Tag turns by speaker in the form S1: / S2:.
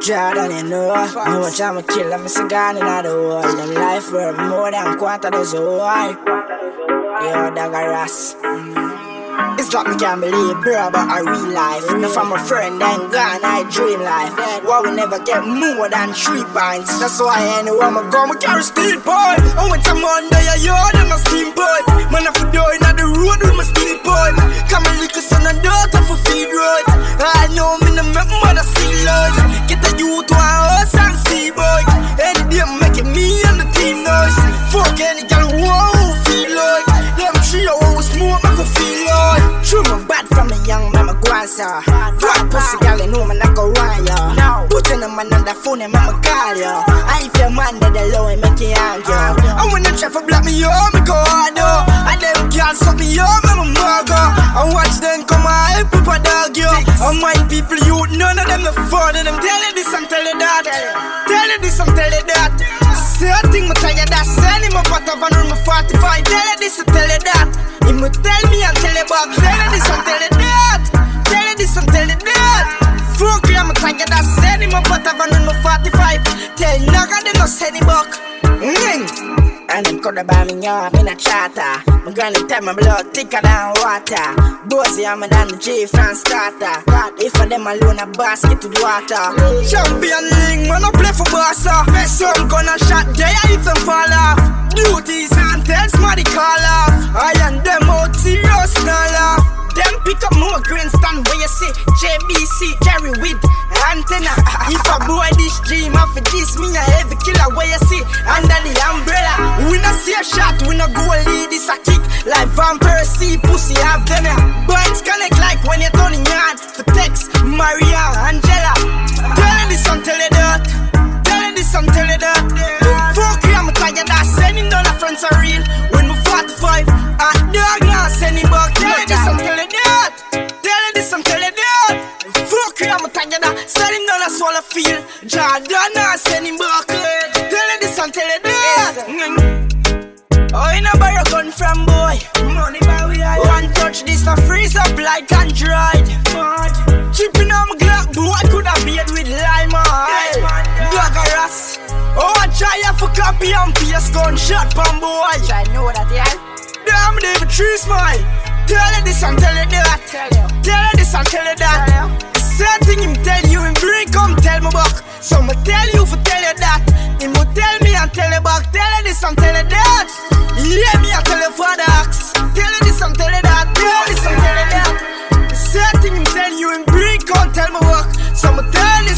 S1: Jordan, you know, how much I'm a killer, I'm a gun in the world. Them life worth more than quarter dozen why.
S2: Yo,
S1: Dagaras. It's like me can't believe, bro, but a real life. Enough from a friend, then gone, I dream life. Why we never get more than three pints? That's why anywhere I'm go, me carry steel boy. I went to Monday, I yard and I know me no make see love. Get the youth to a house and see boy. Any day making me and the team noise. Fuck girl who feel like. Them three always smoke, make her feel like. True, my bad from a young mama guansa. Fuck pussy girl, you know man I go run ya. Put in a man on the phone and mama call ya. I your man that and make you angry. I wanna try for black me up, me go hard oh. And them girls suck me oh, up, come people dog yo. And my people, you none of them of them. Tell you this and tell you that. Tell you this and tell you that. Say a thing, me tell you that. Send him up out of an room 45. Tell you this and tell you that. He me tell me and tell you back. Tell you this and tell you that. Tell you this and tell you that. Fuck you, I'm tell you that. Send him up out of an room 45. Tell you, none of them no send him back. Mm. And them coulda buy me up in a charter. My granny tell my blood thicker than water. Bozy, I'm than the J fan starter. If for them alone a basket with water. Champion League, man, I play for Barca. Some gonna shot there if them fall off. Duties see JBC carry with antenna. if a boy this dream of this me a heavy killer where you see under the umbrella. We not see a shot, we not go lead this a kick like Van Persie pussy have them ya. Connect like when you're turning yard for text Maria Angela. Fuck you, I'm tired down a swallow feel. Jordan now sending back. Tell her this and tell her that. Mm. Oh, you know buy a gun from boy. Money by we are. One touch this, a freeze up like Android. Mad. Chipping on my Glock, boy, could have beard with lime oil. Black a ras. Oh, I try for copy and paste gunshot pan boy.
S2: I know that, yeah.
S1: Damn, David Tree smile. Tell her this and tell her that. Tell you. Tell her this and tell her that. Tell you certain thing him tell you, him bring come tell me back. So me tell you for tell you that. Him will tell me and tell you back, tell you this and tell you that. Yeah, me I tell you for the axe. Tell you this and tell you that, tell you this and tell you that. Certain him tell you, him bring come tell me back. So me tell you